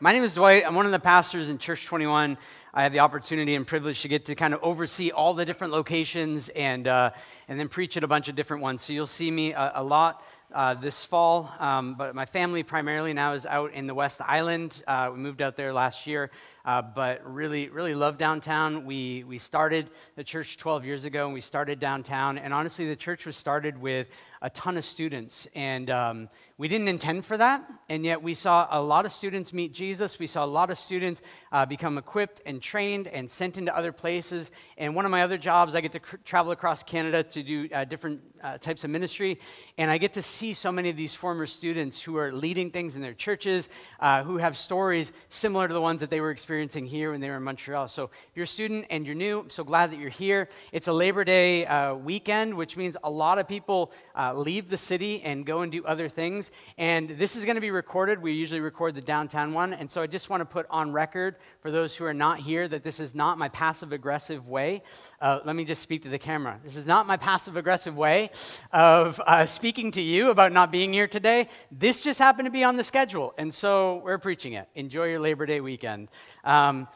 My name is Dwight. I'm one of the pastors in Church 21. I have the opportunity and privilege to get to kind of oversee all the different locations and, uh, and then preach at a bunch of different ones. So you'll see me a, a lot uh, this fall, um, but my family primarily now is out in the West Island. Uh, we moved out there last year, uh, but really, really love downtown. We, we started the church 12 years ago, and we started downtown. And honestly, the church was started with a ton of students, and um, we didn't intend for that, and yet we saw a lot of students meet Jesus. We saw a lot of students uh, become equipped and trained and sent into other places. And one of my other jobs, I get to cr- travel across Canada to do uh, different uh, types of ministry, and I get to see so many of these former students who are leading things in their churches, uh, who have stories similar to the ones that they were experiencing here when they were in Montreal. So if you're a student and you're new, I'm so glad that you're here. It's a Labor Day uh, weekend, which means a lot of people uh, leave the city and go and do other things. And this is going to be recorded. We usually record the downtown one. And so I just want to put on record for those who are not here that this is not my passive aggressive way. Uh, let me just speak to the camera. This is not my passive aggressive way of uh, speaking to you about not being here today. This just happened to be on the schedule. And so we're preaching it. Enjoy your Labor Day weekend. Um,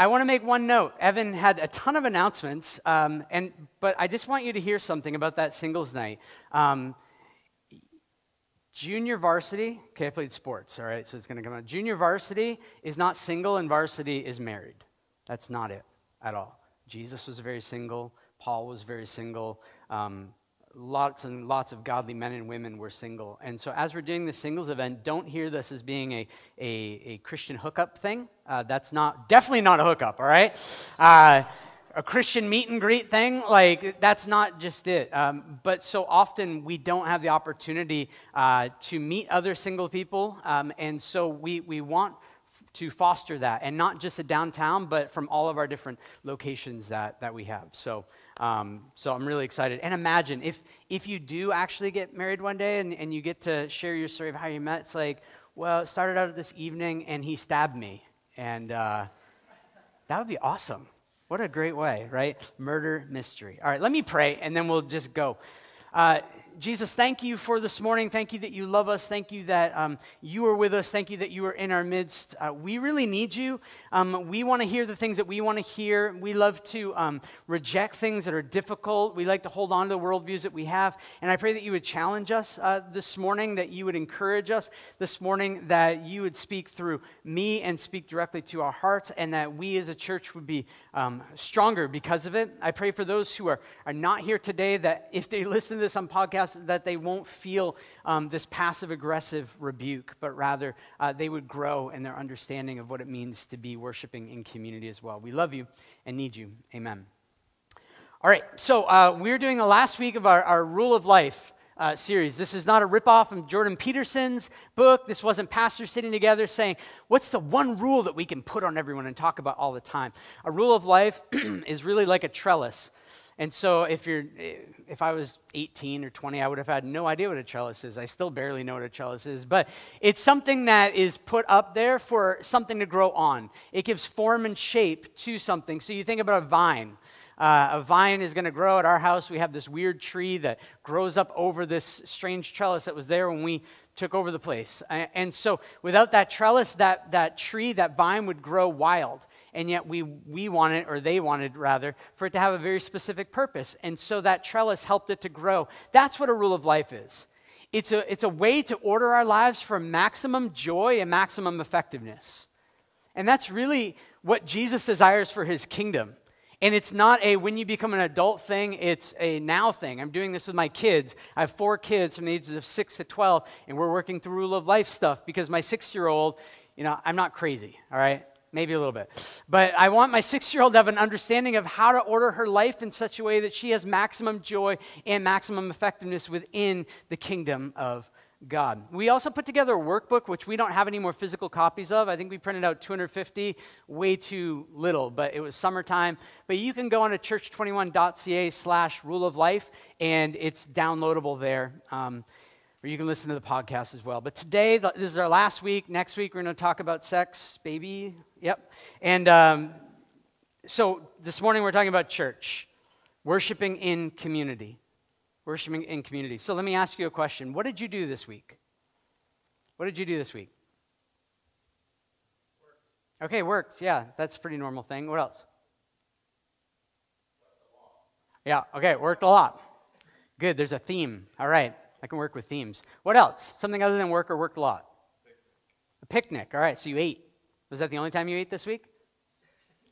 I want to make one note. Evan had a ton of announcements, um, and, but I just want you to hear something about that singles night. Um, Junior varsity, okay, I played sports, all right, so it's going to come out. Junior varsity is not single and varsity is married. That's not it at all. Jesus was very single, Paul was very single. Um, lots and lots of godly men and women were single. And so, as we're doing the singles event, don't hear this as being a, a, a Christian hookup thing. Uh, that's not, definitely not a hookup, all right? Uh, a Christian meet and greet thing, like that's not just it. Um, but so often we don't have the opportunity uh, to meet other single people, um, and so we we want to foster that, and not just a downtown, but from all of our different locations that that we have. So. Um, so I'm really excited. And imagine if if you do actually get married one day and, and you get to share your story of how you met. It's like, well, it started out this evening and he stabbed me, and uh, that would be awesome. What a great way, right? Murder mystery. All right, let me pray and then we'll just go. Uh, Jesus, thank you for this morning. Thank you that you love us. Thank you that um, you are with us. Thank you that you are in our midst. Uh, we really need you. Um, we want to hear the things that we want to hear. We love to um, reject things that are difficult. We like to hold on to the worldviews that we have. And I pray that you would challenge us uh, this morning, that you would encourage us this morning, that you would speak through me and speak directly to our hearts, and that we as a church would be um, stronger because of it. I pray for those who are, are not here today that if they listen to this on podcast, that they won't feel um, this passive aggressive rebuke, but rather uh, they would grow in their understanding of what it means to be worshiping in community as well. We love you and need you. Amen. All right, so uh, we're doing the last week of our, our Rule of Life. Uh, series. This is not a ripoff from Jordan Peterson's book. This wasn't pastors sitting together saying, What's the one rule that we can put on everyone and talk about all the time? A rule of life is really like a trellis. And so if you're if I was 18 or 20, I would have had no idea what a trellis is. I still barely know what a trellis is, but it's something that is put up there for something to grow on. It gives form and shape to something. So you think about a vine. Uh, a vine is going to grow at our house. We have this weird tree that grows up over this strange trellis that was there when we took over the place. And so without that trellis, that, that tree, that vine would grow wild and yet we, we wanted, or they wanted rather, for it to have a very specific purpose. And so that trellis helped it to grow. That's what a rule of life is. It's a, it's a way to order our lives for maximum joy and maximum effectiveness. And that's really what Jesus desires for his kingdom. And it's not a when you become an adult thing, it's a now thing. I'm doing this with my kids. I have four kids from the ages of 6 to 12, and we're working through rule of life stuff because my six year old, you know, I'm not crazy, all right? Maybe a little bit. But I want my six year old to have an understanding of how to order her life in such a way that she has maximum joy and maximum effectiveness within the kingdom of God. We also put together a workbook, which we don't have any more physical copies of. I think we printed out 250, way too little, but it was summertime. But you can go on to church21.ca slash rule of life, and it's downloadable there. Um, or you can listen to the podcast as well. But today, this is our last week. Next week, we're going to talk about sex, baby. Yep. And um, so this morning, we're talking about church, worshiping in community. Worshiping in community. So let me ask you a question. What did you do this week? What did you do this week? Okay, worked. Yeah, that's pretty normal thing. What else? Yeah, okay, worked a lot. Good, there's a theme. All right, I can work with themes. What else? Something other than work or worked a lot? A picnic. All right, so you ate. Was that the only time you ate this week?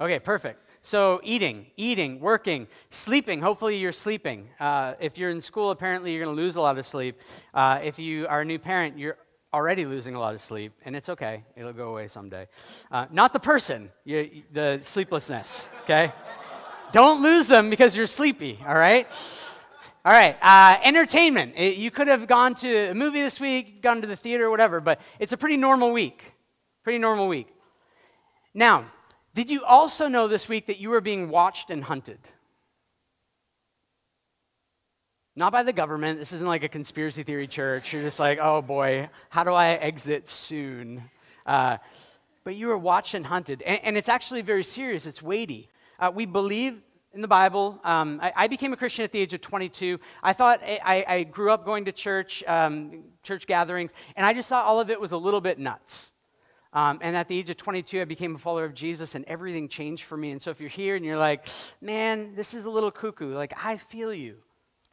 Okay, perfect. So, eating, eating, working, sleeping. Hopefully, you're sleeping. Uh, if you're in school, apparently, you're going to lose a lot of sleep. Uh, if you are a new parent, you're already losing a lot of sleep, and it's okay. It'll go away someday. Uh, not the person, you, the sleeplessness, okay? Don't lose them because you're sleepy, all right? All right, uh, entertainment. It, you could have gone to a movie this week, gone to the theater, whatever, but it's a pretty normal week. Pretty normal week. Now, did you also know this week that you were being watched and hunted? Not by the government. This isn't like a conspiracy theory church. You're just like, oh boy, how do I exit soon? Uh, but you were watched and hunted. And, and, it's actually very serious, it's weighty. Uh, we believe in the Bible. Um, I, I, became a Christian at the age of 22. I thought I, I grew up going to church, um, church gatherings, and I just thought all of it was a little bit nuts. Um, and at the age of 22, I became a follower of Jesus, and everything changed for me. And so, if you're here and you're like, man, this is a little cuckoo, like, I feel you.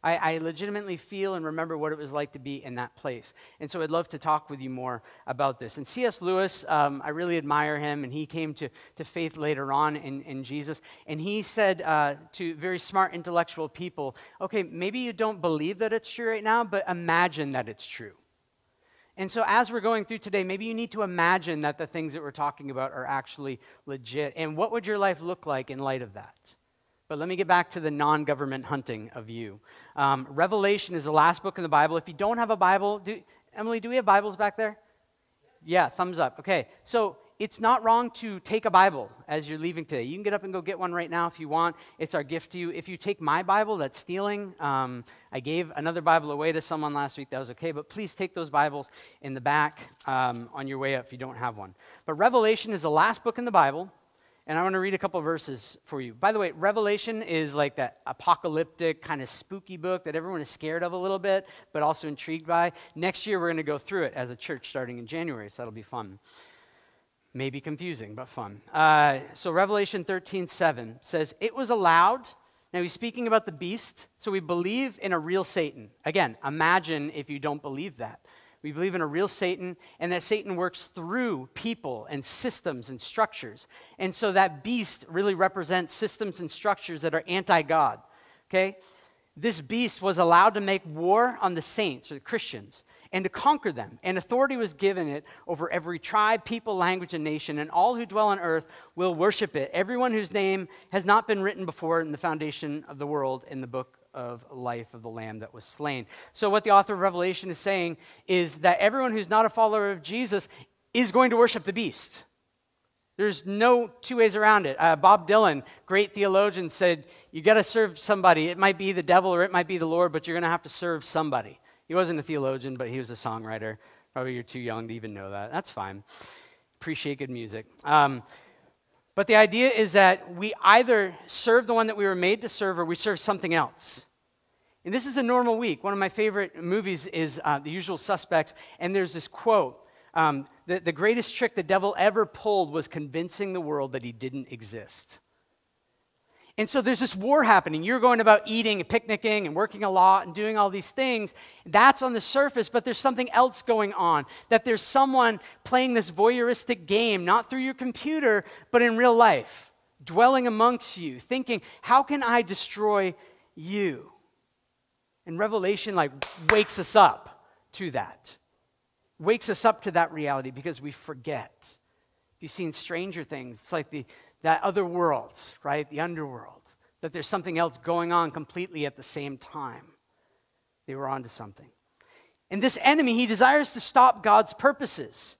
I, I, legitimately feel and remember what it was like to be in that place. And so I'd love to talk with you more about this. And C.S. Lewis, um, I really admire him, and he came to, to faith later on in, in Jesus. And he said uh, to very smart intellectual people, okay, maybe you don't believe that it's true right now, but imagine that it's true. And so, as we're going through today, maybe you need to imagine that the things that we're talking about are actually legit. And what would your life look like in light of that? But let me get back to the non government hunting of you. Um, Revelation is the last book in the Bible. If you don't have a Bible, do, Emily, do we have Bibles back there? Yeah, thumbs up. Okay, so it's not wrong to take a Bible as you're leaving today. You can get up and go get one right now if you want. It's our gift to you. If you take my Bible, that's stealing. Um, I gave another Bible away to someone last week. That was okay. But please take those Bibles in the back um, on your way up if you don't have one. But Revelation is the last book in the Bible. And I want to read a couple verses for you. By the way, Revelation is like that apocalyptic, kind of spooky book that everyone is scared of a little bit, but also intrigued by. Next year, we're going to go through it as a church starting in January, so that'll be fun. Maybe confusing, but fun. Uh, so, Revelation 13 7 says, It was allowed. Now, he's speaking about the beast, so we believe in a real Satan. Again, imagine if you don't believe that. We believe in a real Satan, and that Satan works through people and systems and structures. And so that beast really represents systems and structures that are anti God. Okay? This beast was allowed to make war on the saints or the Christians and to conquer them. And authority was given it over every tribe, people, language, and nation, and all who dwell on earth will worship it. Everyone whose name has not been written before in the foundation of the world in the book of life of the Lamb that was slain. So, what the author of Revelation is saying is that everyone who's not a follower of Jesus is going to worship the beast. There's no two ways around it. Uh, Bob Dylan, great theologian, said, You got to serve somebody. It might be the devil or it might be the Lord, but you're going to have to serve somebody. He wasn't a theologian, but he was a songwriter. Probably you're too young to even know that. That's fine. Appreciate good music. Um, but the idea is that we either serve the one that we were made to serve or we serve something else. And this is a normal week. One of my favorite movies is uh, The Usual Suspects, and there's this quote um, the, the greatest trick the devil ever pulled was convincing the world that he didn't exist. And so there's this war happening. You're going about eating and picnicking and working a lot and doing all these things. That's on the surface, but there's something else going on. That there's someone playing this voyeuristic game, not through your computer, but in real life, dwelling amongst you, thinking, how can I destroy you? And Revelation like wakes us up to that. Wakes us up to that reality because we forget. If you've seen Stranger Things, it's like the, that other world, right? The underworld. That there's something else going on completely at the same time. They were onto something. And this enemy, he desires to stop God's purposes.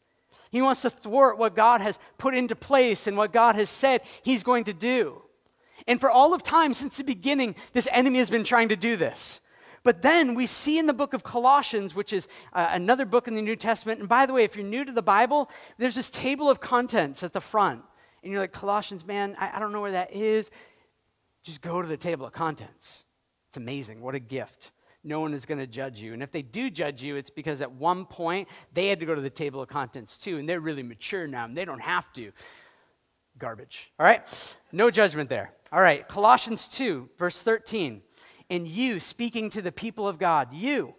He wants to thwart what God has put into place and what God has said he's going to do. And for all of time since the beginning, this enemy has been trying to do this. But then we see in the book of Colossians, which is uh, another book in the New Testament, and by the way, if you're new to the Bible, there's this table of contents at the front and you're like, Colossians, man, I, I don't know where that is, just go to the table of contents. It's amazing. What a gift. No one is going to judge you. And if they do judge you, it's because at one point they had to go to the table of contents too, and they're really mature now, and they don't have to. garbage. All right? No judgment there. All right, Colossians 2, verse 13. And you, speaking to the people of God, you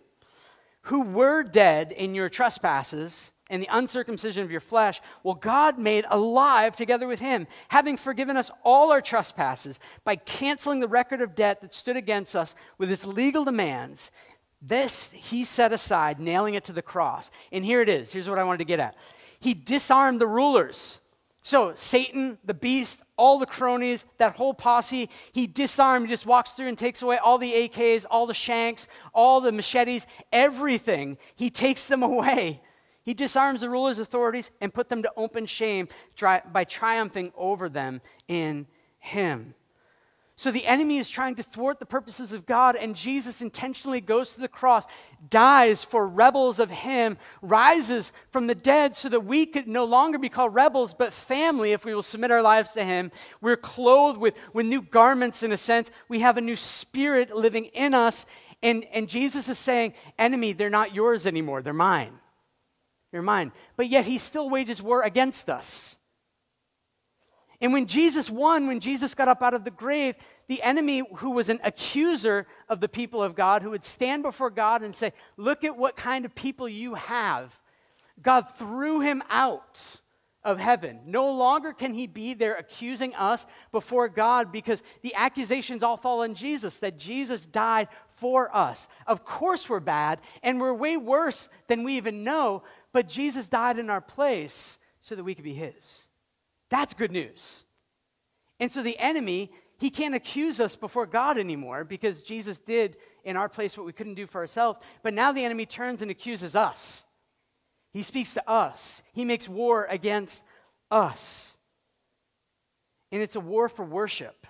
who were dead in your trespasses and the uncircumcision of your flesh, well, God made alive together with him, having forgiven us all our trespasses by canceling the record of debt that stood against us with its legal demands. This he set aside, nailing it to the cross. And here it is. Here's what I wanted to get at. He disarmed the rulers so, Satan, the beast, all the cronies, that whole posse, he disarmed, he just walks through and takes away all the AKs, all the shanks, all the machetes, everything. He takes them away. He disarms the rulers' authorities and put them to open shame by triumphing over them in him. So the enemy is trying to thwart the purposes of God, and Jesus intentionally goes to the cross, dies for rebels of Him, rises from the dead so that we could no longer be called rebels, but family if we will submit our lives to Him. We're clothed with, with new garments, in a sense. We have a new spirit living in us. And, and Jesus is saying, Enemy, they're not yours anymore, they're mine. They're mine. But yet He still wages war against us. And when Jesus won, when Jesus got up out of the grave, the enemy, who was an accuser of the people of God, who would stand before God and say, Look at what kind of people you have. God threw him out of heaven. No longer can he be there accusing us before God because the accusations all fall on Jesus, that Jesus died for us. Of course, we're bad and we're way worse than we even know, but Jesus died in our place so that we could be his. That's good news. And so the enemy, he can't accuse us before God anymore because Jesus did in our place what we couldn't do for ourselves. But now the enemy turns and accuses us. He speaks to us, he makes war against us. And it's a war for worship.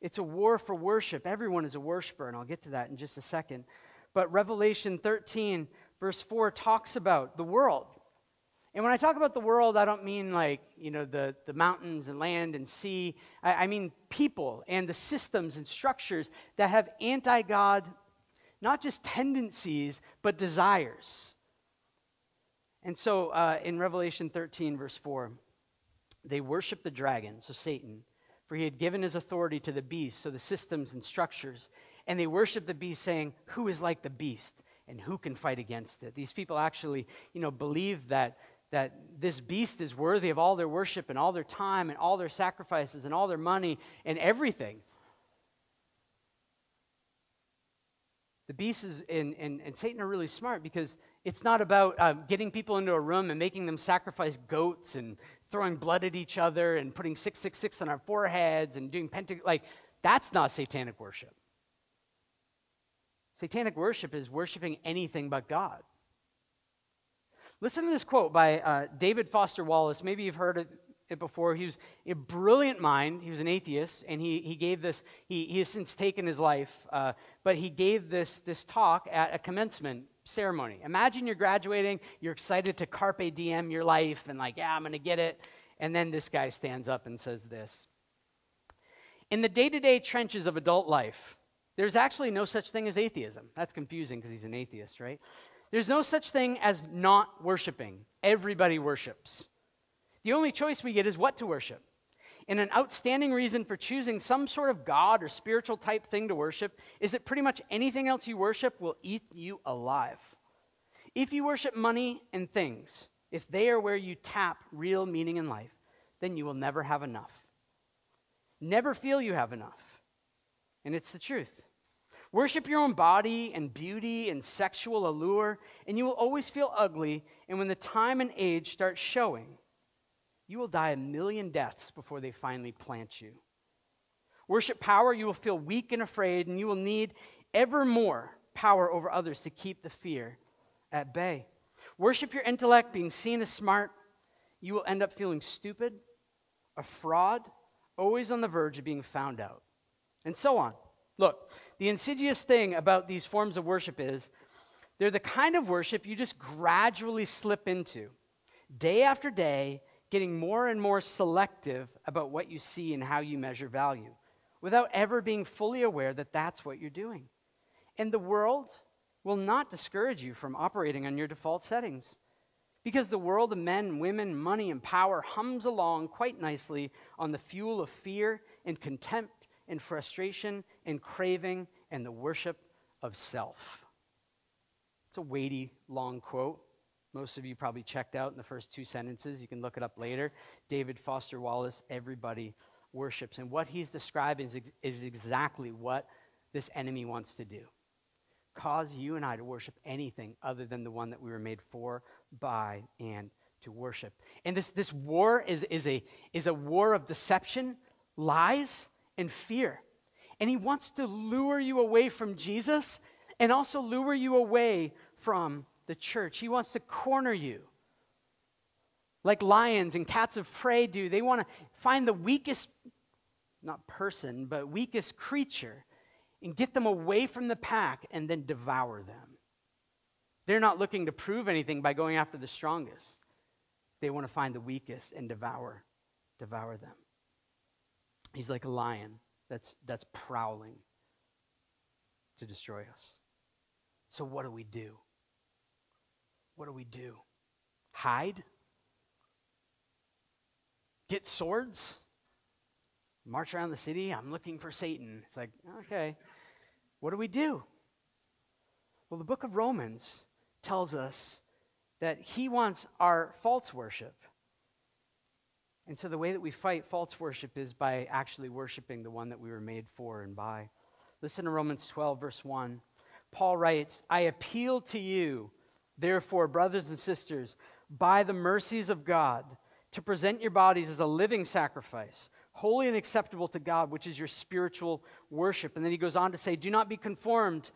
It's a war for worship. Everyone is a worshiper, and I'll get to that in just a second. But Revelation 13, verse 4, talks about the world. And when I talk about the world, I don't mean like, you know, the, the mountains and land and sea. I, I mean people and the systems and structures that have anti God, not just tendencies, but desires. And so uh, in Revelation 13, verse 4, they worship the dragon, so Satan, for he had given his authority to the beast, so the systems and structures. And they worship the beast, saying, Who is like the beast? And who can fight against it? These people actually, you know, believe that that this beast is worthy of all their worship and all their time and all their sacrifices and all their money and everything. The beast is, and, and, and Satan are really smart because it's not about um, getting people into a room and making them sacrifice goats and throwing blood at each other and putting 666 on our foreheads and doing pentagram. Like, that's not satanic worship. Satanic worship is worshiping anything but God. Listen to this quote by uh, David Foster Wallace. Maybe you've heard it, it, before. He was a brilliant mind. He was an atheist, and he, he gave this, he, he has since taken his life, uh, but he gave this, this talk at a commencement ceremony. Imagine you're graduating, you're excited to carpe diem your life, and like, yeah, I'm going to get it. And then this guy stands up and says this In the day to day trenches of adult life, there's actually no such thing as atheism. That's confusing because he's an atheist, right? There's no such thing as not worshiping. Everybody worships. The only choice we get is what to worship. And an outstanding reason for choosing some sort of God or spiritual type thing to worship is that pretty much anything else you worship will eat you alive. If you worship money and things, if they are where you tap real meaning in life, then you will never have enough. Never feel you have enough. And it's the truth. Worship your own body and beauty and sexual allure, and you will always feel ugly. And when the time and age start showing, you will die a million deaths before they finally plant you. Worship power, you will feel weak and afraid, and you will need ever more power over others to keep the fear at bay. Worship your intellect, being seen as smart, you will end up feeling stupid, a fraud, always on the verge of being found out, and so on. Look, the insidious thing about these forms of worship is they're the kind of worship you just gradually slip into, day after day, getting more and more selective about what you see and how you measure value, without ever being fully aware that that's what you're doing. And the world will not discourage you from operating on your default settings. Because the world of men, women, money, and power hums along quite nicely on the fuel of fear and contempt and frustration and craving and the worship of self. It's a weighty, long quote. Most of you probably checked out in the first two sentences. You can look it up later. David Foster Wallace, everybody worships. And what he's describing is, is exactly what this enemy wants to do cause you and I to worship anything other than the one that we were made for, by, and to worship. And this, this war is, is, a, is a war of deception, lies, and fear. And he wants to lure you away from Jesus and also lure you away from the church. He wants to corner you. Like lions and cats of prey do. They want to find the weakest, not person, but weakest creature and get them away from the pack and then devour them. They're not looking to prove anything by going after the strongest. They want to find the weakest and devour devour them. He's like a lion that's that's prowling to destroy us. So what do we do? What do we do? Hide? Get swords? March around the city? I'm looking for Satan. It's like, okay. What do we do? Well, the book of Romans tells us that he wants our false worship. And so the way that we fight false worship is by actually worshiping the one that we were made for and by. Listen to Romans 12, verse 1. Paul writes, I appeal to you, therefore, brothers and sisters, by the mercies of God, to present your bodies as a living sacrifice holy and acceptable to God, which is your spiritual worship. And then he goes on to say, Do not be conformed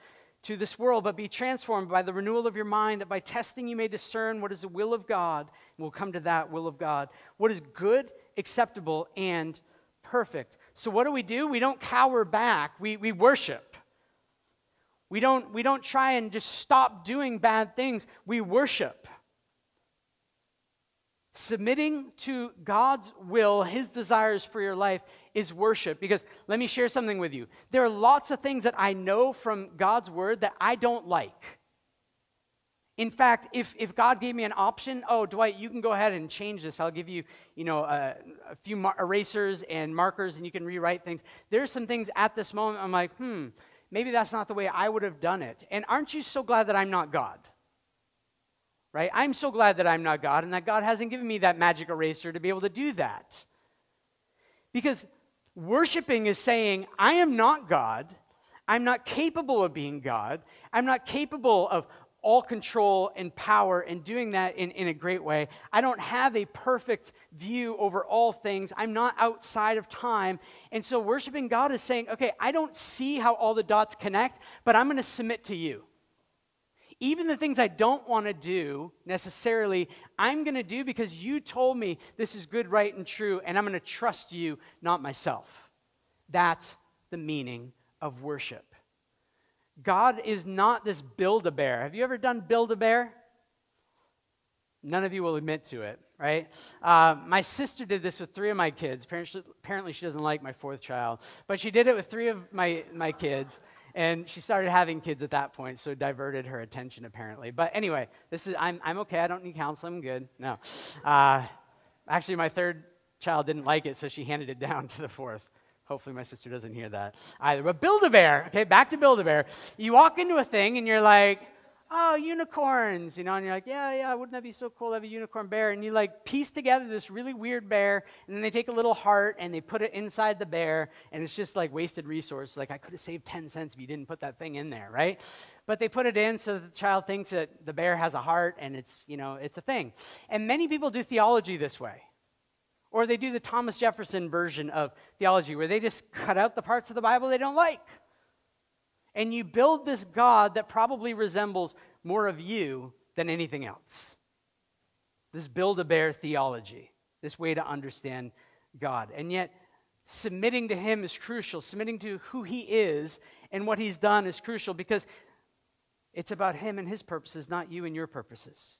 to this world, but be transformed by the renewal of your mind, that by testing you may discern what is the will of God. And we'll come to that will of God. What is good, acceptable, and perfect. So, what do we do? We don't cower back, we, we worship. We don't, we don't try and just stop doing bad things, we worship. Submitting to God's will, His desires for your life, is worship. Because let me share something with you. There are lots of things that I know from God's word that I don't like. In fact, if, if God gave me an option, oh, Dwight, you can go ahead and change this. I'll give you, you know, a, few mar- erasers and markers, and you can rewrite things. There's some things at this moment I'm like, hmm, maybe that's not the way I would have done it. And aren't you so glad that I'm not God? Right? I'm so glad that I'm not God and that God hasn't given me that magic eraser to be able to do that. Because worshiping is saying, I am not God. I'm not capable of being God. I'm not capable of all control and power and doing that in, in a great way. I don't have a perfect view over all things. I'm not outside of time. And so worshiping God is saying, okay, I don't see how all the dots connect, but I'm going to submit to you. Even the things I don't want to do necessarily, I'm going to do because you told me this is good, right, and true, and I'm going to trust you, not myself. That's the meaning of worship. God is not this build a bear. Have you ever done build a bear? None of you will admit to it, right? Uh, my sister did this with three of my kids. Apparently, apparently, she doesn't like my fourth child, but she did it with three of my, my kids and she started having kids at that point, so diverted her attention apparently. But anyway, this is I'm I'm okay. I don't need counseling. I'm good. No, uh, actually, my third child didn't like it, so she handed it down to the fourth. Hopefully, my sister doesn't hear that either. But Build a Bear, okay, back to Build a Bear. You walk into a thing and you're like, oh, unicorns, you know, and you're like, yeah, yeah, wouldn't that be so cool to have a unicorn bear? And you like piece together this really weird bear, and then they take a little heart and they put it inside the bear, and it's just like wasted resource. Like, I could have saved 10 cents if you didn't put that thing in there, right? But they put it in so the child thinks that the bear has a heart and it's, you know, it's a thing. And many people do theology this way. Or they do the Thomas Jefferson version of theology where they just cut out the parts of the Bible they don't like and you build this God that probably resembles more of you than anything else. This build a bear theology, this way to understand God. And yet, submitting to Him is crucial. Submitting to who He is and what He's done is crucial because it's about Him and His purposes, not you and your purposes.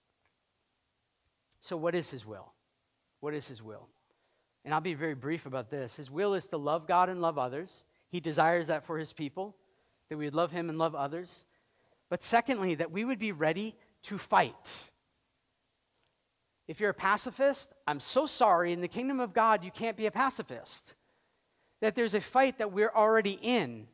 So, what is His will? What is His will? And I'll be very brief about this. His will is to love God and love others. He desires that for His people that we would love him and love others. But secondly, that we would be ready to fight. If you're a pacifist, I'm so sorry. In the kingdom of God, you can't be a pacifist. That there's a fight that we're already in.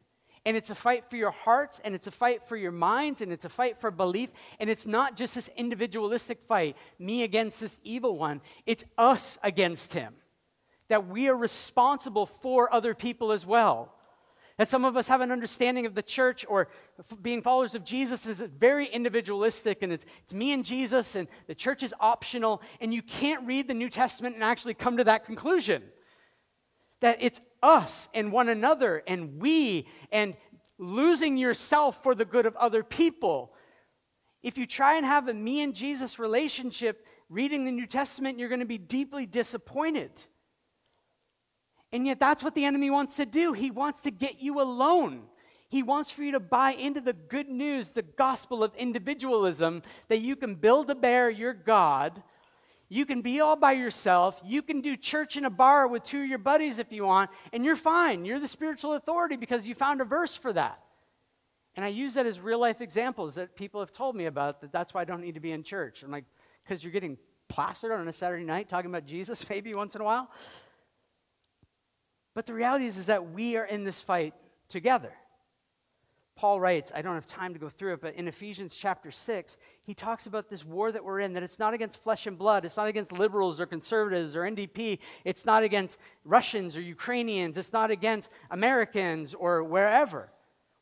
And it's a fight for your hearts, and it's a fight for your minds, and it's a fight for belief. And it's not just this individualistic fight, me against this evil one. It's us against him. That we are responsible for other people as well. That some of us have an understanding of the church or being followers of Jesus is very individualistic and it's, it's me and Jesus and the church is optional. And you can't read the New Testament and actually come to that conclusion. That it's us and one another and we and losing yourself for the good of other people. If you try and have a me and Jesus relationship reading the New Testament, you're going to be deeply disappointed. And yet, that's what the enemy wants to do. He wants to get you alone. He wants for you to buy into the good news, the gospel of individualism, that you can build a bear your God. You can be all by yourself. You can do church in a bar with two of your buddies if you want, and you're fine. You're the spiritual authority because you found a verse for that. And I use that as real life examples that people have told me about that that's why I don't need to be in church. I'm like, because you're getting plastered on a Saturday night talking about Jesus maybe once in a while. But the reality is, is that we are in this fight together. Paul writes, I don't have time to go through it, but in Ephesians chapter 6, he talks about this war that we're in, that it's not against flesh and blood. It's not against liberals or conservatives or NDP. It's not against Russians or Ukrainians. It's not against Americans or wherever.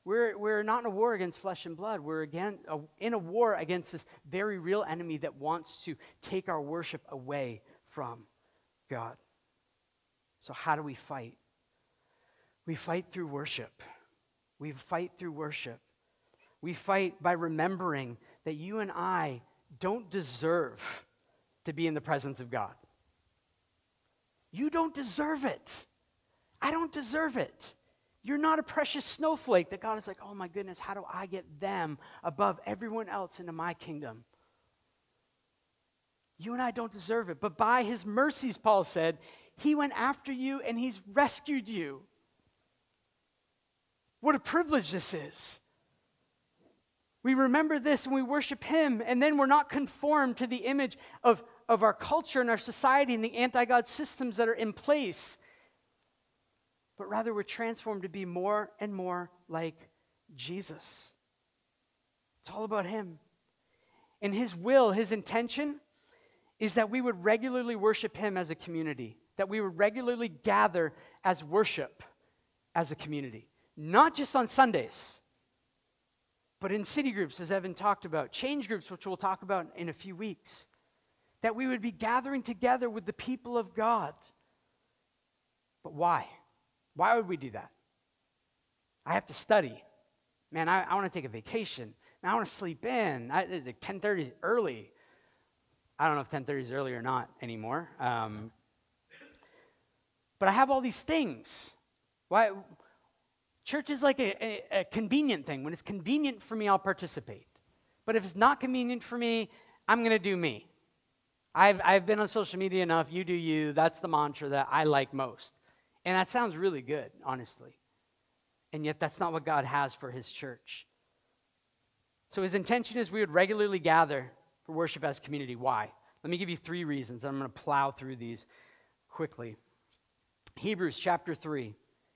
We're, we're not in a war against flesh and blood. We're again, in a war against this very real enemy that wants to take our worship away from God. So, how do we fight? We fight through worship. We fight through worship. We fight by remembering that you and I don't deserve to be in the presence of God. You don't deserve it. I don't deserve it. You're not a precious snowflake that God is like, oh my goodness, how do I get them above everyone else into my kingdom? You and I don't deserve it. But by his mercies, Paul said, he went after you and he's rescued you. What a privilege this is. We remember this and we worship Him, and then we're not conformed to the image of, of our culture and our society and the anti God systems that are in place, but rather we're transformed to be more and more like Jesus. It's all about Him. And His will, His intention, is that we would regularly worship Him as a community, that we would regularly gather as worship as a community not just on Sundays, but in city groups, as Evan talked about, change groups, which we'll talk about in a few weeks, that we would be gathering together with the people of God. But why? Why would we do that? I have to study. Man, I, I want to take a vacation. Man, I want to sleep in. I, like 10.30 is early. I don't know if 10.30 is early or not anymore. Um, but I have all these things. Why, Church is like a, a, a, convenient thing. When it's convenient for me, I'll participate. But if it's not convenient for me, I'm going to do me. I've, I've been on social media enough. You do you. That's the mantra that I like most. And that sounds really good, honestly. And yet, that's not what God has for his church. So, his intention is we would regularly gather for worship as community. Why? Let me give you three reasons. I'm going to plow through these quickly. Hebrews chapter 3.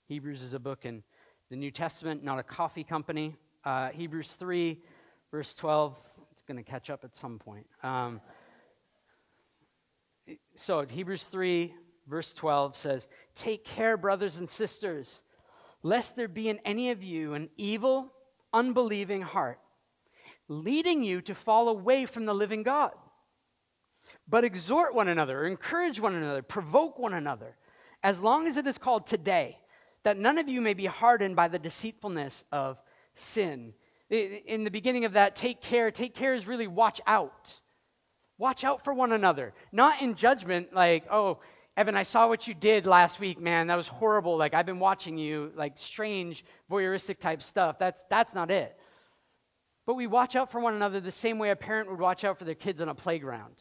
Hebrews is a book in the New Testament, not a coffee company. Uh, Hebrews 3, verse 12. It's going to catch up at some point. Um, so, Hebrews 3, verse 12 says, Take care, brothers and sisters, lest there be in any of you an evil, unbelieving heart, leading you to fall away from the living God. But exhort one another, encourage one another, provoke one another, as long as it is called today that none of you may be hardened by the deceitfulness of sin. In the beginning of that, take care. Take care is really watch out. Watch out for one another. Not in judgment, like, oh, Evan, I saw what you did last week, man. That was horrible. Like, I've been watching you, like, strange, voyeuristic type stuff. That's, that's not it. But we watch out for one another the same way a parent would watch out for their kids on a playground.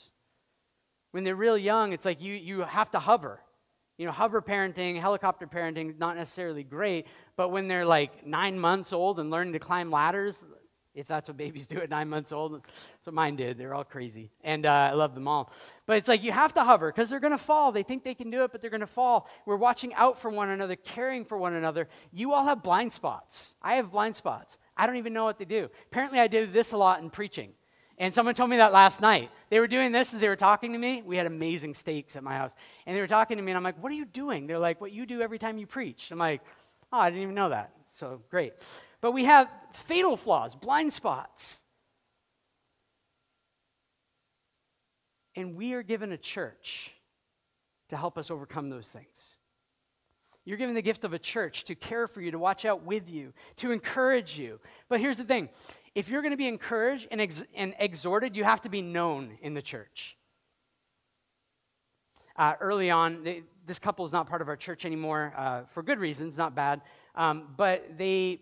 When they're real young, it's like you, you have to hover. You know, hover parenting, helicopter parenting, not necessarily great, but when they're like nine months old and learning to climb ladders, if that's what babies do at nine months old. That's what mine did. They're all crazy. And uh, I love them all. But it's like you have to hover because they're going to fall. They think they can do it, but they're going to fall. We're watching out for one another, caring for one another. You all have blind spots. I have blind spots. I don't even know what they do. Apparently, I do this a lot in preaching. And someone told me that last night. They were doing this as they were talking to me. We had amazing steaks at my house. And they were talking to me, and I'm like, What are you doing? They're like, What you do every time you preach. I'm like, Oh, I didn't even know that. So great. But we have fatal flaws, blind spots. And we are given a church to help us overcome those things. You're given the gift of a church to care for you, to watch out with you, to encourage you. But here's the thing if you're going to be encouraged and, ex- and exhorted, you have to be known in the church. Uh, early on, they, this couple is not part of our church anymore uh, for good reasons, not bad. Um, but they,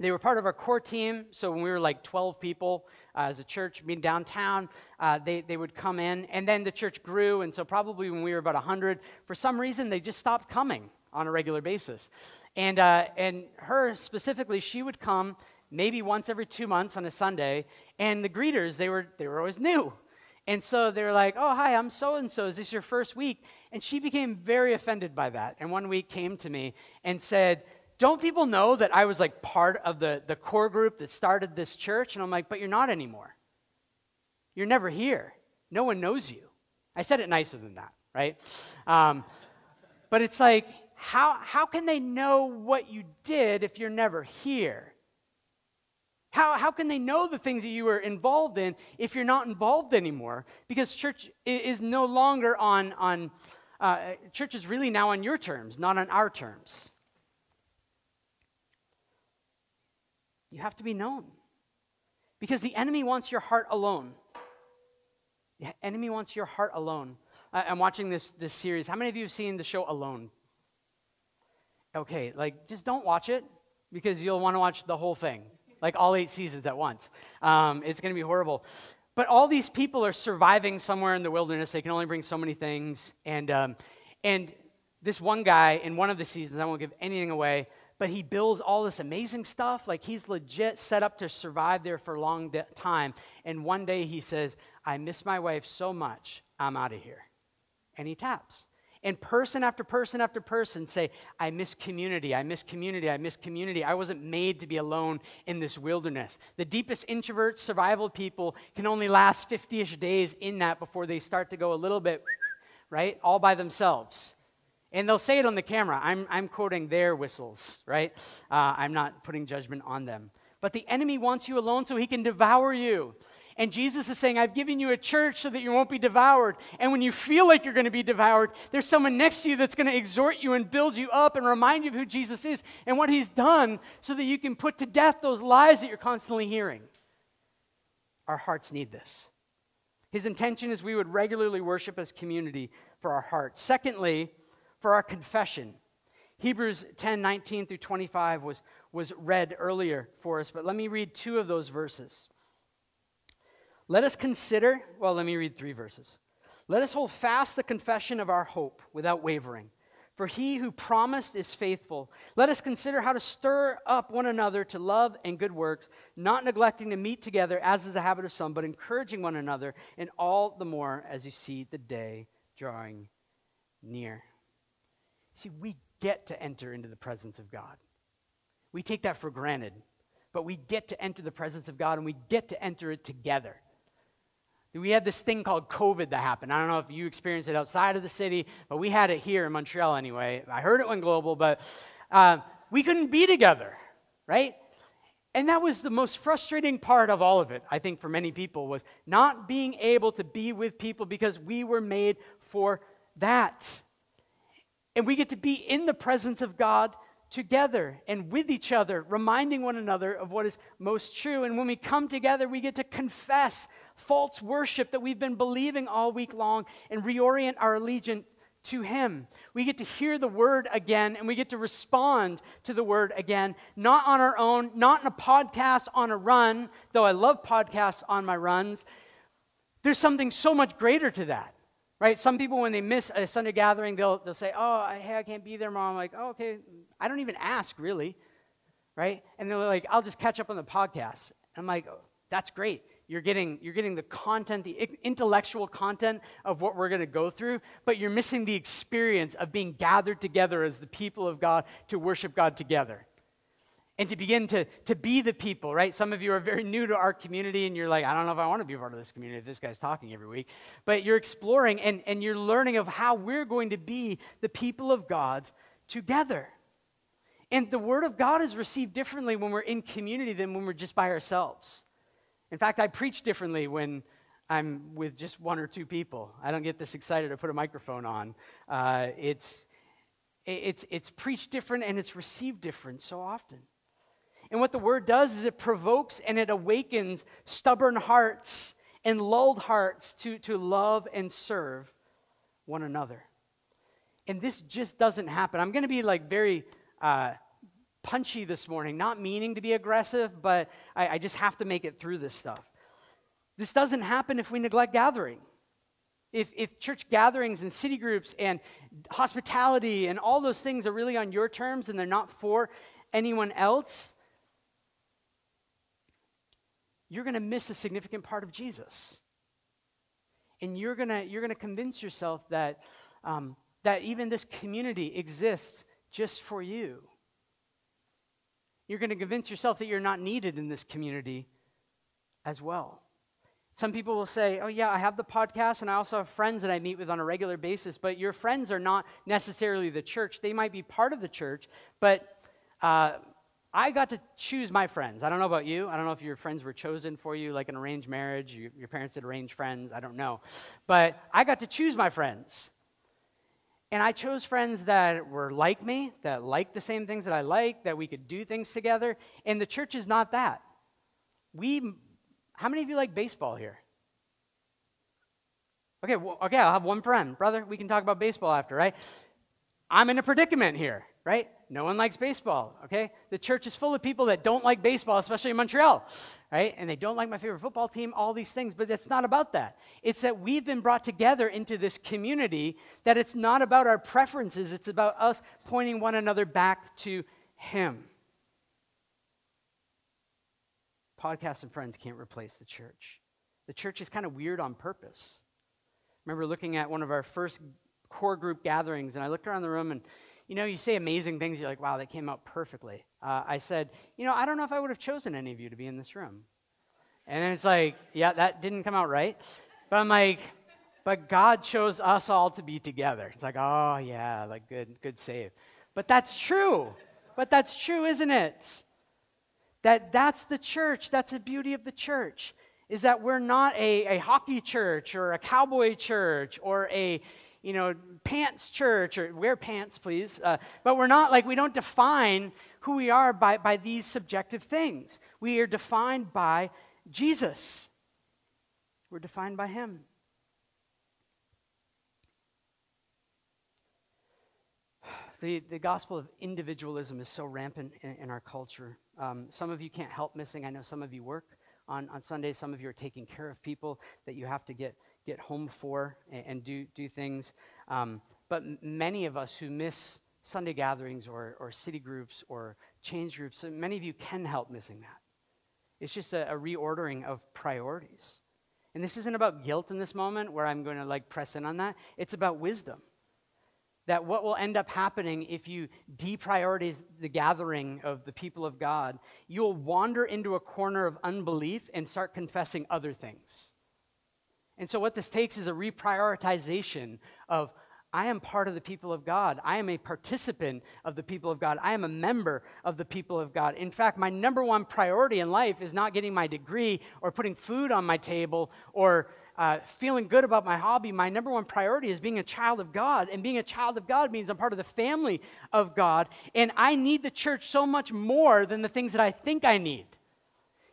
they were part of our core team. So when we were like 12 people uh, as a church, being downtown, uh, they, they would come in. And then the church grew. And so probably when we were about 100, for some reason, they just stopped coming on a regular basis. And, uh, and her specifically, she would come maybe once every two months on a Sunday. And the greeters, they were, they were always new. And so they were like, oh, hi, I'm so and so. Is this your first week? And she became very offended by that. And one week came to me and said, don't people know that I was like part of the, the core group that started this church? And I'm like, but you're not anymore. You're never here. No one knows you. I said it nicer than that, right? Um, but it's like, how, how can they know what you did if you're never here? How, how can they know the things that you were involved in if you're not involved anymore? Because church is no longer on, on uh, church is really now on your terms, not on our terms. You have to be known. Because the enemy wants your heart alone. The enemy wants your heart alone. I'm watching this, this series. How many of you have seen the show Alone? Okay, like, just don't watch it because you'll want to watch the whole thing like all eight seasons at once. Um, it's going to be horrible. But all these people are surviving somewhere in the wilderness. They can only bring so many things. And, um, and this one guy in one of the seasons, I won't give anything away, but he builds all this amazing stuff. Like he's legit set up to survive there for a long de- time. And one day he says, I miss my wife so much, I'm out of here. And he taps. And person after person after person say, I miss community, I miss community, I miss community. I wasn't made to be alone in this wilderness. The deepest introverts, survival people can only last 50 ish days in that before they start to go a little bit, right? All by themselves. And they'll say it on the camera. I'm, I'm quoting their whistles, right? Uh, I'm not putting judgment on them. But the enemy wants you alone so he can devour you. And Jesus is saying, I've given you a church so that you won't be devoured. And when you feel like you're going to be devoured, there's someone next to you that's going to exhort you and build you up and remind you of who Jesus is and what he's done so that you can put to death those lies that you're constantly hearing. Our hearts need this. His intention is we would regularly worship as community for our hearts. Secondly, for our confession. Hebrews 10 19 through 25 was, was read earlier for us, but let me read two of those verses. Let us consider, well, let me read three verses. Let us hold fast the confession of our hope without wavering. For he who promised is faithful. Let us consider how to stir up one another to love and good works, not neglecting to meet together as is the habit of some, but encouraging one another, and all the more as you see the day drawing near. See, we get to enter into the presence of God. We take that for granted, but we get to enter the presence of God and we get to enter it together. We had this thing called COVID that happened. I don't know if you experienced it outside of the city, but we had it here in Montreal anyway. I heard it went global, but uh, we couldn't be together, right? And that was the most frustrating part of all of it, I think, for many people, was not being able to be with people because we were made for that. And we get to be in the presence of God together and with each other, reminding one another of what is most true. And when we come together, we get to confess false worship that we've been believing all week long and reorient our allegiance to Him. We get to hear the word again and we get to respond to the word again, not on our own, not in a podcast on a run, though I love podcasts on my runs. There's something so much greater to that. Right? Some people, when they miss a Sunday gathering, they'll, they'll say, Oh, hey, I can't be there, mom. I'm like, oh, okay. I don't even ask, really. Right? And they're like, I'll just catch up on the podcast. And I'm like, oh, that's great. You're getting, you're getting the content, the intellectual content of what we're going to go through, but you're missing the experience of being gathered together as the people of God to worship God together and to begin to, to be the people, right? Some of you are very new to our community and you're like, I don't know if I want to be part of this community if this guy's talking every week. But you're exploring and, and you're learning of how we're going to be the people of God together. And the Word of God is received differently when we're in community than when we're just by ourselves. In fact, I preach differently when I'm with just one or two people. I don't get this excited to put a microphone on. Uh, it's, it's, it's preached different and it's received different so often. And what the word does is it provokes and it awakens stubborn hearts and lulled hearts to, to love and serve one another. And this just doesn't happen. I'm going to be like very uh, punchy this morning, not meaning to be aggressive, but I, I just have to make it through this stuff. This doesn't happen if we neglect gathering. If, if church gatherings and city groups and hospitality and all those things are really on your terms and they're not for anyone else, you're going to miss a significant part of Jesus. And you're going to you're to convince yourself that, um, that even this community exists just for you. You're going to convince yourself that you're not needed in this community as well. Some people will say, Oh, yeah, I have the podcast, and I also have friends that I meet with on a regular basis, but your friends are not necessarily the church. They might be part of the church, but uh, I got to choose my friends. I don't know about you. I don't know if your friends were chosen for you, like an arranged marriage. You, your parents did arranged friends. I don't know. But I got to choose my friends. And I chose friends that were like me, that liked the same things that I like, that we could do things together. And the church is not that. We, how many of you like baseball here? Okay, well, okay, I'll have one friend. Brother, we can talk about baseball after, right? I'm in a predicament here, right? No one likes baseball, okay? The church is full of people that don't like baseball, especially in Montreal, right? And they don't like my favorite football team, all these things, but it's not about that. It's that we've been brought together into this community, that it's not about our preferences, it's about us pointing one another back to Him. Podcasts and friends can't replace the church. The church is kind of weird on purpose. I remember looking at one of our first core group gatherings, and I looked around the room and you know, you say amazing things, you're like, wow, that came out perfectly. Uh, I said, you know, I don't know if I would have chosen any of you to be in this room. And it's like, yeah, that didn't come out right. But I'm like, but God chose us all to be together. It's like, oh, yeah, like good, good save. But that's true. But that's true, isn't it? That that's the church. That's the beauty of the church. Is that we're not a, a hockey church or a cowboy church or a you know, pants church or wear pants, please. Uh, but we're not like, we don't define who we are by, by these subjective things. We are defined by Jesus, we're defined by Him. The, the gospel of individualism is so rampant in, in our culture. Um, some of you can't help missing. I know some of you work on, on Sundays. Some of you are taking care of people that you have to get get home for and, and do, do things. Um, but many of us who miss Sunday gatherings or, or city groups or change groups, uh, many of you can help missing that. It's just a, a reordering of priorities. And this isn't about guilt in this moment where I'm going to like press in on that. It's about wisdom. That what will end up happening if you deprioritize the gathering of the people of God, you'll wander into a corner of unbelief and start confessing other things. And so, what this takes is a reprioritization of I am part of the people of God. I am a participant of the people of God. I am a member of the people of God. In fact, my number one priority in life is not getting my degree or putting food on my table or uh, feeling good about my hobby. My number one priority is being a child of God. And being a child of God means I'm part of the family of God. And I need the church so much more than the things that I think I need.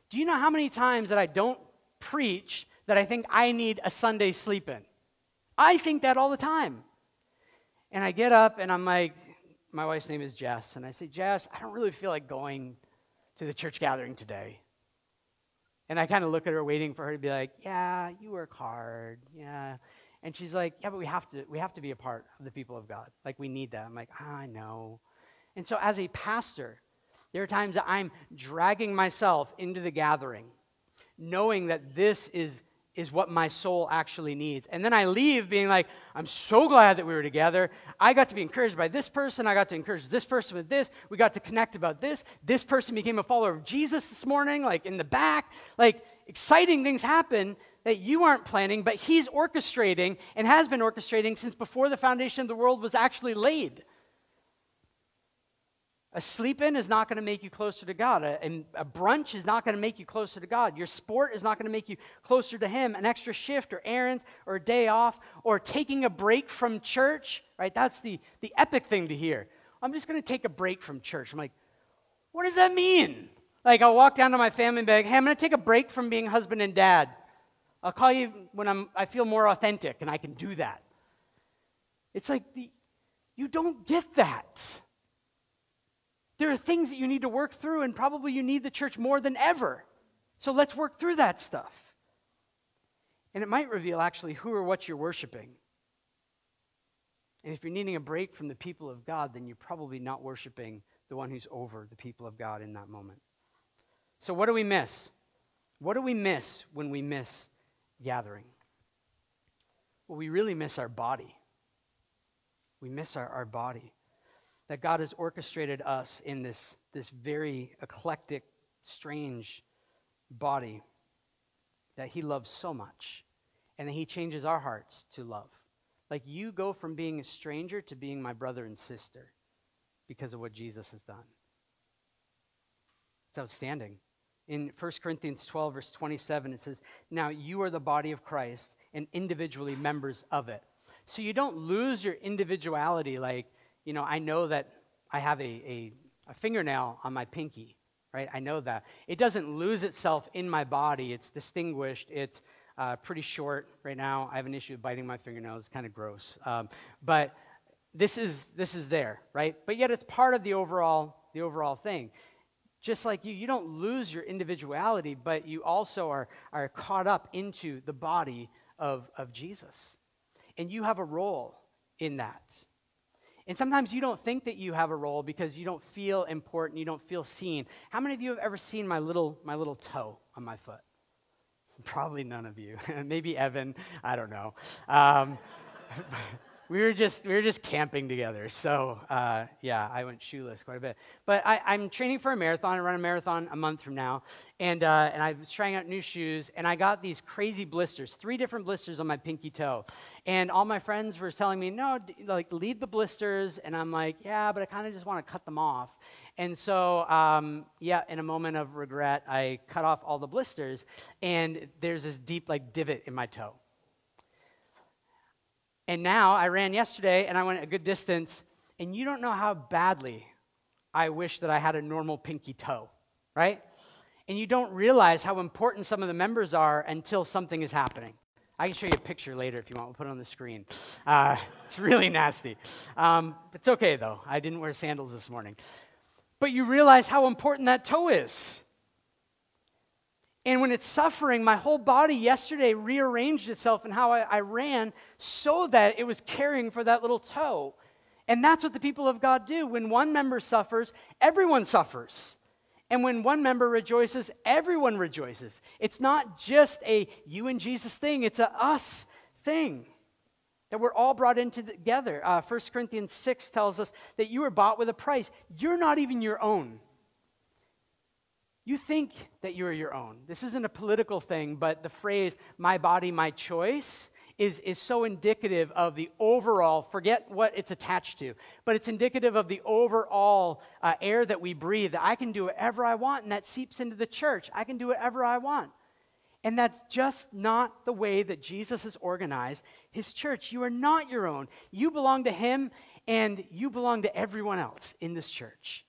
Do you know how many times that I don't preach that I think I need a Sunday sleep in. I think that all the time. And I get up and I'm like, my wife's name is Jess. And I say, Jess, I don't really feel like going to the church gathering today. And I kind of look at her, waiting for her to be like, Yeah, you work hard. Yeah. And she's like, Yeah, but we have to we have to be a part of the people of God. Like we need that. I'm like, ah, I know. And so as a pastor, There are times that I'm dragging myself into the gathering, knowing that this is, is what my soul actually needs. And then I leave being like, I'm so glad that we were together. I got to be encouraged by this person. I got to encourage this person with this. We got to connect about this. This person became a follower of Jesus this morning, like in the back. Like exciting things happen that you aren't planning, but He's orchestrating and has been orchestrating since before the foundation of the world was actually laid. A sleep in is not going to make you closer to God. A, a brunch is not going to make you closer to God. Your sport is not going to make you closer to Him. An extra shift or errands or a day off or taking a break from church, right? That's the, the epic thing to hear. I'm just going to take a break from church. I'm like, what does that mean? Like, I'll walk down to my family and be like, hey, I'm going to take a break from being husband and dad. I'll call you when I'm, I feel more authentic and I can do that. It's like, the, you don't get that. There are things that you need to work through, and probably you need the church more than ever. So let's work through that stuff. And it might reveal actually who or what you're worshiping. And if you're needing a break from the people of God, then you're probably not worshiping the one who's over the people of God in that moment. So, what do we miss? What do we miss when we miss gathering? Well, we really miss our body. We miss our, our body that God has orchestrated us in this, this very eclectic, strange body that He loves so much, and that He changes our hearts to love. Like you go from being a stranger to being my brother and sister because of what Jesus has done. It's outstanding. In 1 Corinthians 12, verse 27, it says, Now you are the body of Christ and individually members of it. So you don't lose your individuality like, you know, I know that I have a, a, a fingernail on my pinky, right? I know that. It doesn't lose itself in my body, it's distinguished, it's uh, pretty short right now. I have an issue with biting my fingernails, it's kind of gross. Um, but this is, this is there, right? But yet it's part of the overall, the overall thing. Just like you, you don't lose your individuality, but you also are, are caught up into the body of, of Jesus. And you have a role in that. And sometimes you don't think that you have a role because you don't feel important, you don't feel seen. How many of you have ever seen my little, my little toe on my foot? Probably none of you. Maybe Evan, I don't know. Um, we were just we were just camping together. So uh, yeah, I went shoeless quite a bit. But I, am training for a marathon. I run a marathon a month from now, and uh, and I was trying out new shoes, and I got these crazy blisters, three different blisters on my pinky toe, and all my friends were telling me, no, like leave the blisters, and I'm like, yeah, but I kind of just want to cut them off. And so, um, yeah, in a moment of regret, I cut off all the blisters, and there's this deep like divot in my toe. And now I ran yesterday and I went a good distance, and you don't know how badly I wish that I had a normal pinky toe, right? And you don't realize how important some of the members are until something is happening. I can show you a picture later if you want. We'll put it on the screen. Uh, it's really nasty. Um, it's okay, though. I didn't wear sandals this morning. But you realize how important that toe is. And when it's suffering, my whole body yesterday rearranged itself in how I, I, ran so that it was caring for that little toe. And that's what the people of God do. When one member suffers, everyone suffers. And when one member rejoices, everyone rejoices. It's not just a you and Jesus thing, it's a us thing that we're all brought into together. Uh, 1 Corinthians 6 tells us that you were bought with a price. You're not even your own. You think that you are your own. This isn't a political thing, but the phrase, my body, my choice, is, is so indicative of the overall, forget what it's attached to, but it's indicative of the overall uh, air that we breathe. That I can do whatever I want, and that seeps into the church. I can do whatever I want. And that's just not the way that Jesus has organized his church. You are not your own. You belong to him, and you belong to everyone else in this church.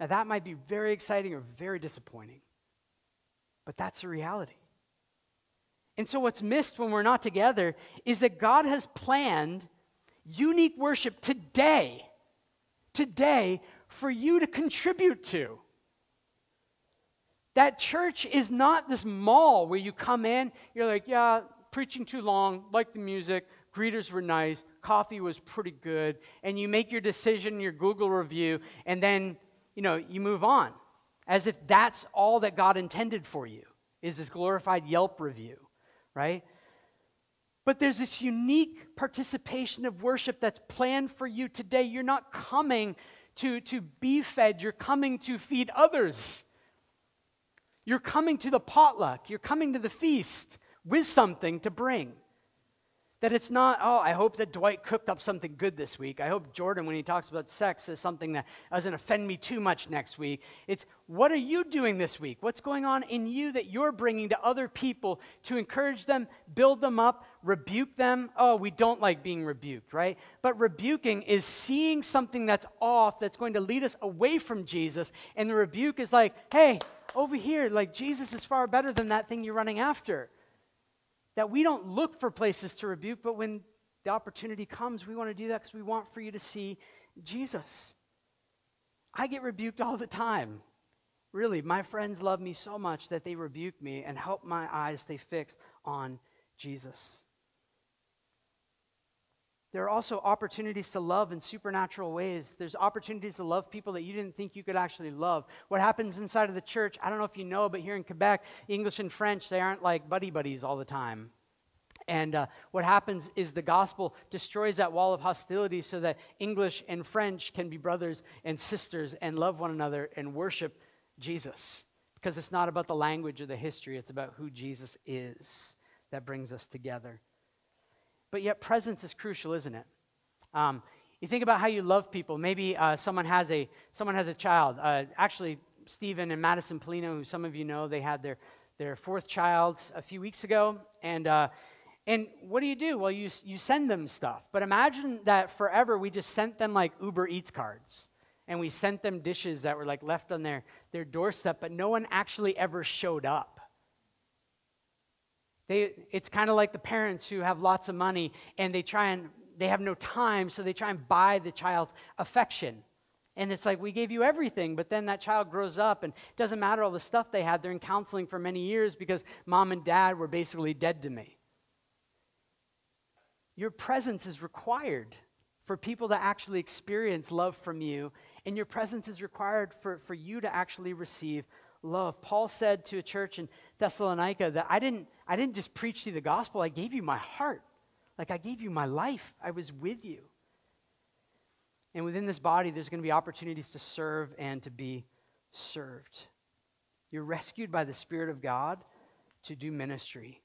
Now, that might be very exciting or very disappointing, but that's the reality. And so, what's missed when we're not together is that God has planned unique worship today, today, for you to contribute to. That church is not this mall where you come in, you're like, yeah, preaching too long, like the music, greeters were nice, coffee was pretty good, and you make your decision, your Google review, and then you know, you move on as if that's all that God intended for you is this glorified Yelp review, right? But there's this unique participation of worship that's planned for you today. You're not coming to, to be fed, you're coming to feed others. You're coming to the potluck, you're coming to the feast with something to bring. That it's not, oh, I hope that Dwight cooked up something good this week. I hope Jordan, when he talks about sex, says something that doesn't offend me too much next week. It's, what are you doing this week? What's going on in you that you're bringing to other people to encourage them, build them up, rebuke them? Oh, we don't like being rebuked, right? But rebuking is seeing something that's off that's going to lead us away from Jesus. And the rebuke is like, hey, over here, like Jesus is far better than that thing you're running after that we don't look for places to rebuke, but when the opportunity comes, we want to do that because we want for you to see Jesus. I get rebuked all the time. Really, my friends love me so much that they rebuke me and help my eyes stay fixed on Jesus. There are also opportunities to love in supernatural ways. There's opportunities to love people that you didn't think you could actually love. What happens inside of the church, I don't know if you know, but here in Quebec, English and French, they aren't like buddy buddies all the time. And uh, what happens is the gospel destroys that wall of hostility so that English and French can be brothers and sisters and love one another and worship Jesus. Because it's not about the language or the history, it's about who Jesus is that brings us together. But yet, presence is crucial, isn't it? Um, you think about how you love people. Maybe uh, someone has a someone has a child. Uh, actually, Stephen and Madison Polino, who some of you know, they had their their fourth child a few weeks ago, and uh, and what do you do? Well, you you send them stuff. But imagine that forever we just sent them like Uber Eats cards, and we sent them dishes that were like left on their their doorstep, but no one actually ever showed up. They, it's kind of like the parents who have lots of money and they try and they have no time, so they try and buy the child's affection. And it's like, we gave you everything, but then that child grows up and it doesn't matter all the stuff they had. They're in counseling for many years because mom and dad were basically dead to me. Your presence is required for people to actually experience love from you, and your presence is required for, for you to actually receive love. Paul said to a church in Thessalonica that I didn't, I didn't just preach you the gospel, I gave you my heart. Like I gave you my life, I was with you. And within this body, there's going to be opportunities to serve and to be served. You're rescued by the Spirit of God to do ministry.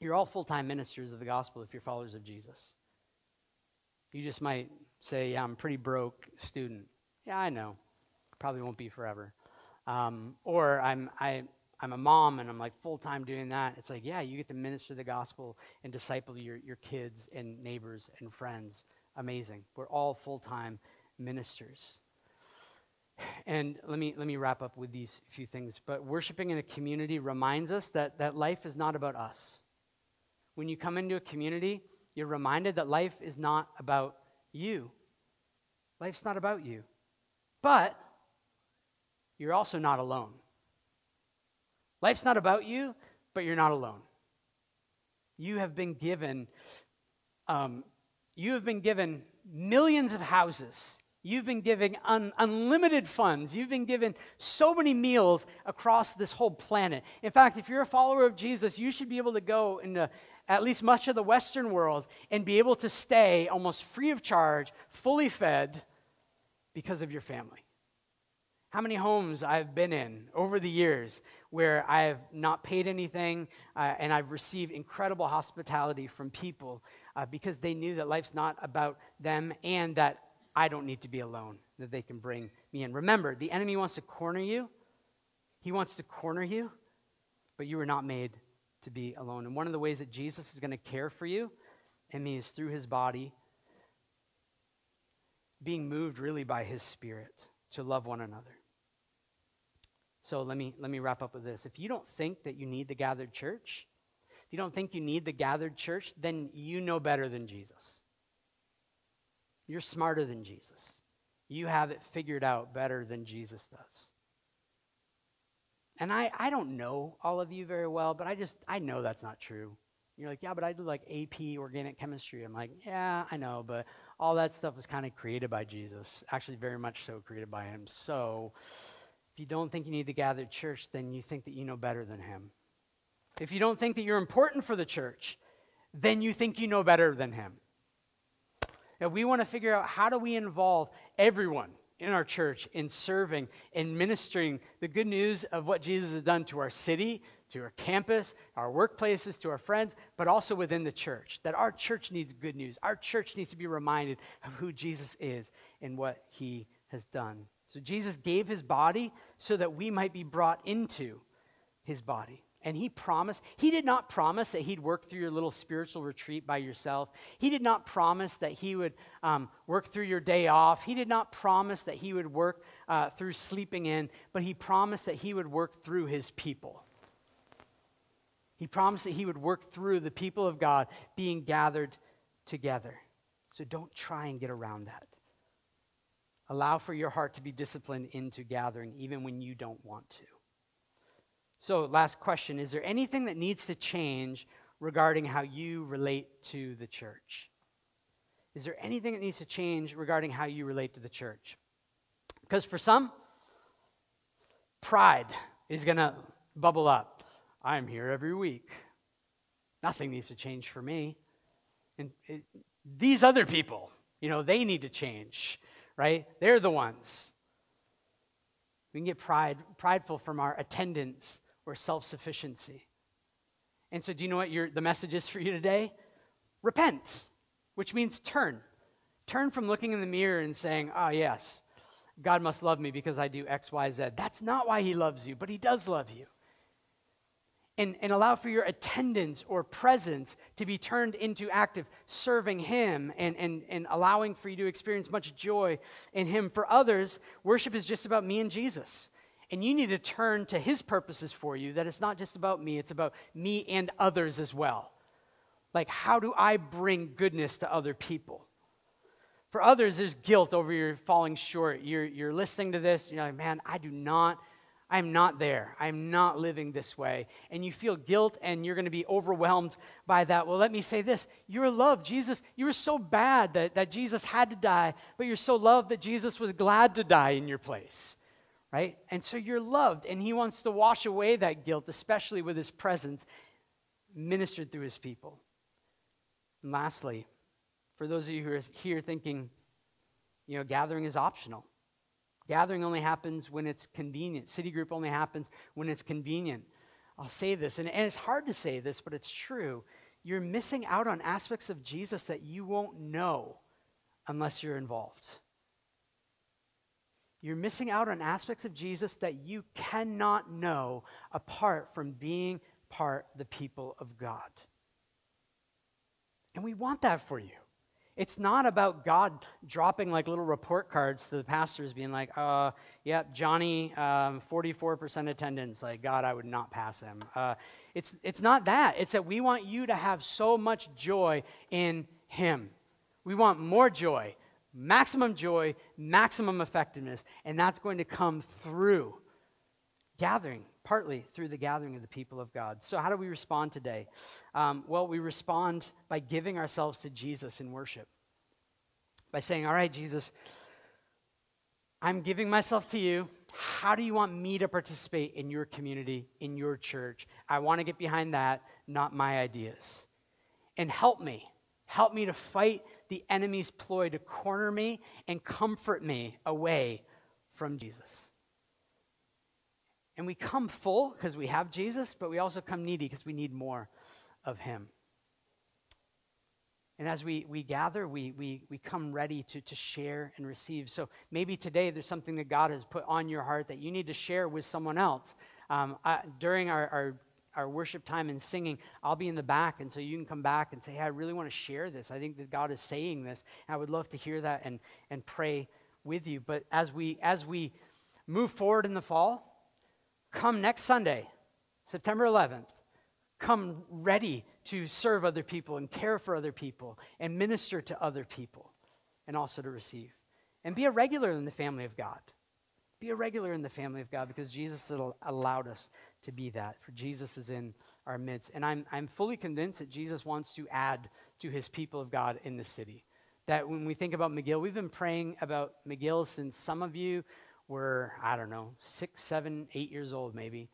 You're all full time ministers of the gospel if you're followers of Jesus. You just might say, Yeah, I'm a pretty broke student. Yeah, I know. Probably won't be forever. Um, or I'm, I, I'm a mom and I'm like full time doing that. It's like, yeah, you get to minister the gospel and disciple your, your kids and neighbors and friends. Amazing. We're all full time ministers. And let me, let me wrap up with these few things. But worshiping in a community reminds us that, that life is not about us. When you come into a community, you're reminded that life is not about you. Life's not about you. But you're also not alone. Life's not about you, but you're not alone. You have been given, um, you have been given millions of houses. You've been given un- unlimited funds. You've been given so many meals across this whole planet. In fact, if you're a follower of Jesus, you should be able to go into at least much of the Western world and be able to stay almost free of charge, fully fed, because of your family how many homes I've been in over the years where I have not paid anything uh, and I've received incredible hospitality from people uh, because they knew that life's not about them and that I don't need to be alone, that they can bring me in. Remember, the enemy wants to corner you. He wants to corner you, but you were not made to be alone. And one of the ways that Jesus is going to care for you and me is through his body, being moved really by his spirit to love one another. So let me, let me wrap up with this. If you don't think that you need the gathered church, if you don't think you need the gathered church, then you know better than Jesus. You're smarter than Jesus. You have it figured out better than Jesus does. And I, I don't know all of you very well, but I just, I know that's not true. You're like, yeah, but I did like AP organic chemistry. I'm like, yeah, I know, but all that stuff was kind of created by Jesus. Actually, very much so created by him. So if you don't think you need to gather church, then you think that you know better than him. If you don't think that you're important for the church, then you think you know better than him. And we want to figure out how do we involve everyone in our church in serving and ministering the good news of what Jesus has done to our city, to our campus, our workplaces, to our friends, but also within the church. That our church needs good news. Our church needs to be reminded of who Jesus is and what he has done. So Jesus gave his body so that we might be brought into his body. And he promised, he did not promise that he'd work through your little spiritual retreat by yourself. He did not promise that he would um, work through your day off. He did not promise that he would work uh, through sleeping in, but he promised that he would work through his people. He promised that he would work through the people of God being gathered together. So don't try and get around that. Allow for your heart to be disciplined into gathering, even when you don't want to. So, last question Is there anything that needs to change regarding how you relate to the church? Is there anything that needs to change regarding how you relate to the church? Because for some, pride is going to bubble up. I'm here every week. Nothing needs to change for me. And it, these other people, you know, they need to change, right? They're the ones. We can get pride, prideful from our attendance or self sufficiency. And so, do you know what your, the message is for you today? Repent, which means turn. Turn from looking in the mirror and saying, oh, yes, God must love me because I do X, Y, Z. That's not why He loves you, but He does love you. And, and allow for your attendance or presence to be turned into active serving Him and, and, and allowing for you to experience much joy in Him. For others, worship is just about me and Jesus. And you need to turn to his purposes for you, that it's not just about me, it's about me and others as well. Like, how do I bring goodness to other people? For others, there's guilt over your falling short. You're, you're listening to this, you're like, man, I do not, I'm not there. I'm not living this way. And you feel guilt and you're going to be overwhelmed by that. Well, let me say this you're loved. Jesus, you were so bad that, that Jesus had to die, but you're so loved that Jesus was glad to die in your place right? And so you're loved, and He wants to wash away that guilt, especially with His presence ministered through His people. And lastly, for those of you who are here thinking, you know, gathering is optional. Gathering only happens when it's convenient. City group only happens when it's convenient. I'll say this, and, and it's hard to say this, but it's true. You're missing out on aspects of Jesus that you won't know unless you're involved you're missing out on aspects of Jesus that you cannot know apart from being part the people of God. And we want that for you. It's not about God dropping like little report cards to the pastors, being like, uh, yeah, Johnny, um, 44% attendance. Like, God, I would not pass him. Uh, it's, it's not that. It's that we want you to have so much joy in Him. We want more joy maximum joy, maximum effectiveness, and that's going to come through gathering, partly through the gathering of the people of God. So, how do we respond today? Um, well, we respond by giving ourselves to Jesus in worship, by saying, All right, Jesus, I'm giving myself to you. How do you want me to participate in your community, in your church? I want to get behind that, not my ideas. And help me. Help me to fight the enemy's ploy to corner me and comfort me away from Jesus. And we come full because we have Jesus, but we also come needy because we need more of him. And as we, we gather, we, we, we come ready to, to share and receive. So maybe today there's something that God has put on your heart that you need to share with someone else. Um, I, during our, our our worship time and singing, I'll be in the back. And so you can come back and say, hey, I really want to share this. I think that God is saying this. And I would love to hear that and, and pray with you. But as we, as we move forward in the fall, come next Sunday, September 11th. Come ready to serve other people and care for other people and minister to other people and also to receive. And be a regular in the family of God. be a regular in the family of God because Jesus allowed us to be that. For Jesus is in our midst. And I'm, I'm fully convinced that Jesus wants to add to his people of God in the city. That when we think about McGill, we've been praying about McGill since some of you were, I don't know, six, seven, eight years old maybe.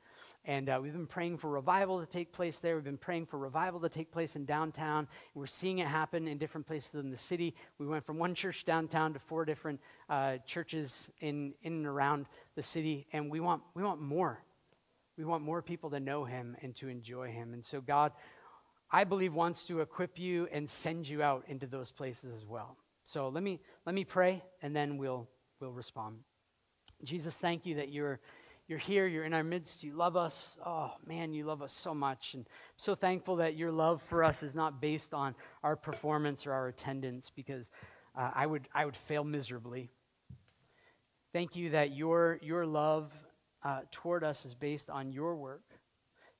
And uh, we've been praying for revival to take place there. We've been praying for revival to take place in downtown. We're seeing it happen in different places in the city. We went from one church downtown to four different uh, churches in, in and around the city. And we want, we want more. We want more people to know him and to enjoy him. And so, God, I believe, wants to equip you and send you out into those places as well. So let me, let me pray, and then we'll, we'll respond. Jesus, thank you that you're you're here, you're in our midst, you love us. Oh, man, you love us so much. And I'm so thankful that your love for us is not based on our performance or our attendance because uh, I, would, I would fail miserably. Thank you that your, your love uh, toward us is based on your work.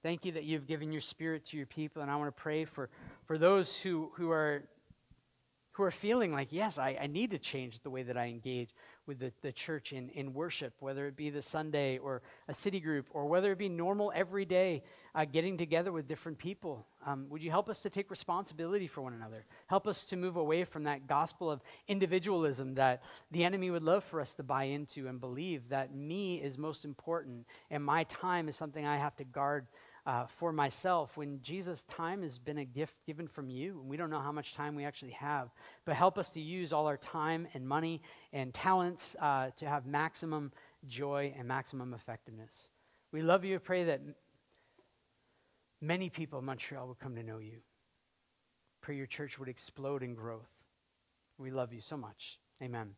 Thank you that you've given your spirit to your people. And I want to pray for, for those who, who, are, who are feeling like, yes, I, I need to change the way that I engage with the, the church in, in worship, whether it be the Sunday or a city group, or whether it be normal everyday uh, getting together with different people. Um, would you help us to take responsibility for one another? Help us to move away from that gospel of individualism that the enemy would love for us to buy into and believe that me is most important and my time is something I have to guard uh, for myself when Jesus' time has been a gift given from you, and we don't know how much time we actually have. But help us to use all our time and money and talents uh, to have maximum joy and maximum effectiveness. We love you. Pray that many people in Montreal will come to know you. Pray your church would explode in growth. We love you so much. Amen.